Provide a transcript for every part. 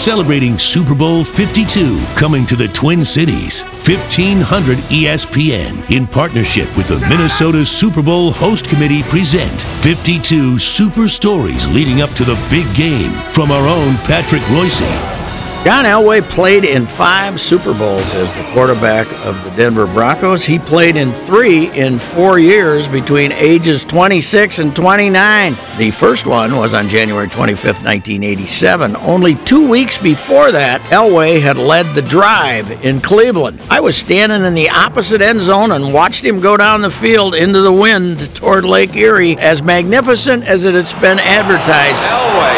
celebrating Super Bowl 52 coming to the Twin Cities. 1500 ESPN in partnership with the Minnesota Super Bowl Host Committee present 52 super stories leading up to the big game from our own Patrick Reusse. John Elway played in five Super Bowls as the quarterback of the Denver Broncos. He played in three in four years between ages 26 and 29. The first one was on January 25th, 1987. Only two weeks before that, Elway had led the drive in Cleveland. I was standing in the opposite end zone and watched him go down the field into the wind toward Lake Erie, as magnificent as it has been advertised. Elway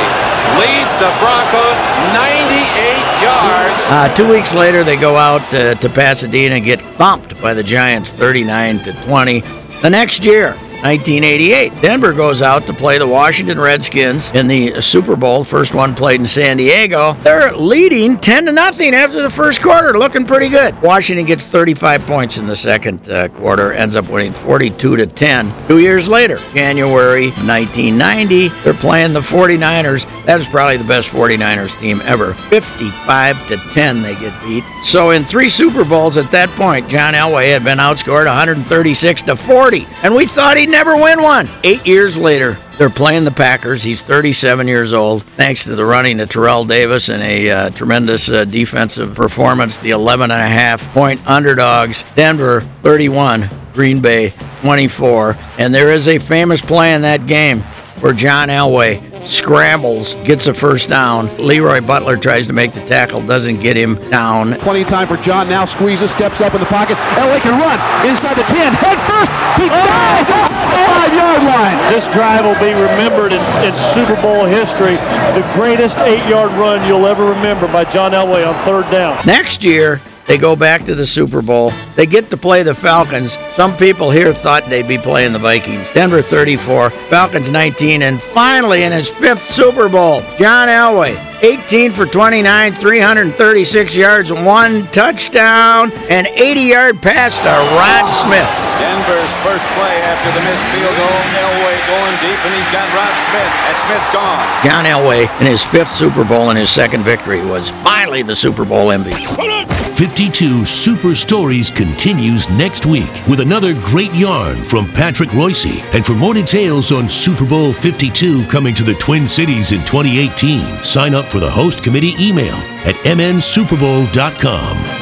leads the Broncos 98 yards. Uh, two weeks later, they go out uh, to Pasadena and get thumped by the Giants 39 to 20. The next year, 1988. Denver goes out to play the Washington Redskins in the Super Bowl, first one played in San Diego. They're leading 10 to nothing after the first quarter, looking pretty good. Washington gets 35 points in the second uh, quarter, ends up winning 42 to 10. Two years later, January 1990, they're playing the 49ers. That is probably the best 49ers team ever. 55 to 10 they get beat. So in three Super Bowls at that point, John Elway had been outscored 136 to 40, and we thought he'd never win one. Eight years later, they're playing the Packers. He's 37 years old, thanks to the running of Terrell Davis and a uh, tremendous uh, defensive performance. The 11 and a half point underdogs. Denver 31, Green Bay 24, and there is a famous play in that game where John Elway scrambles, gets a first down. Leroy Butler tries to make the tackle, doesn't get him down. Plenty of time for John now. Squeezes, steps up in the pocket. Elway can run inside the 10. Head first. He oh! dives off the five yard line. This drive will be remembered in, in Super Bowl history. The greatest eight yard run you'll ever remember by John Elway on third down. Next year, they go back to the Super Bowl. They get to play the Falcons. Some people here thought they'd be playing the Vikings. Denver 34, Falcons 19, and finally in his fifth Super Bowl, John Elway, 18 for 29, 336 yards, one touchdown, and 80 yard pass to Rod Smith. Denver's first play after the missed field goal. Elway going deep, and he's got Rod Smith, and Smith's gone. John Elway, in his fifth Super Bowl and his second victory, was finally the Super Bowl MVP. 52 Super Stories continues next week with another great yarn from Patrick Reusse. And for more details on Super Bowl 52 coming to the Twin Cities in 2018, sign up for the host committee email at mnsuperbowl.com.